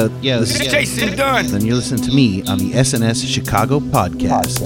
Yeah, yeah. This is Jason Dunn. Then you listen to me on the SNS Chicago podcast.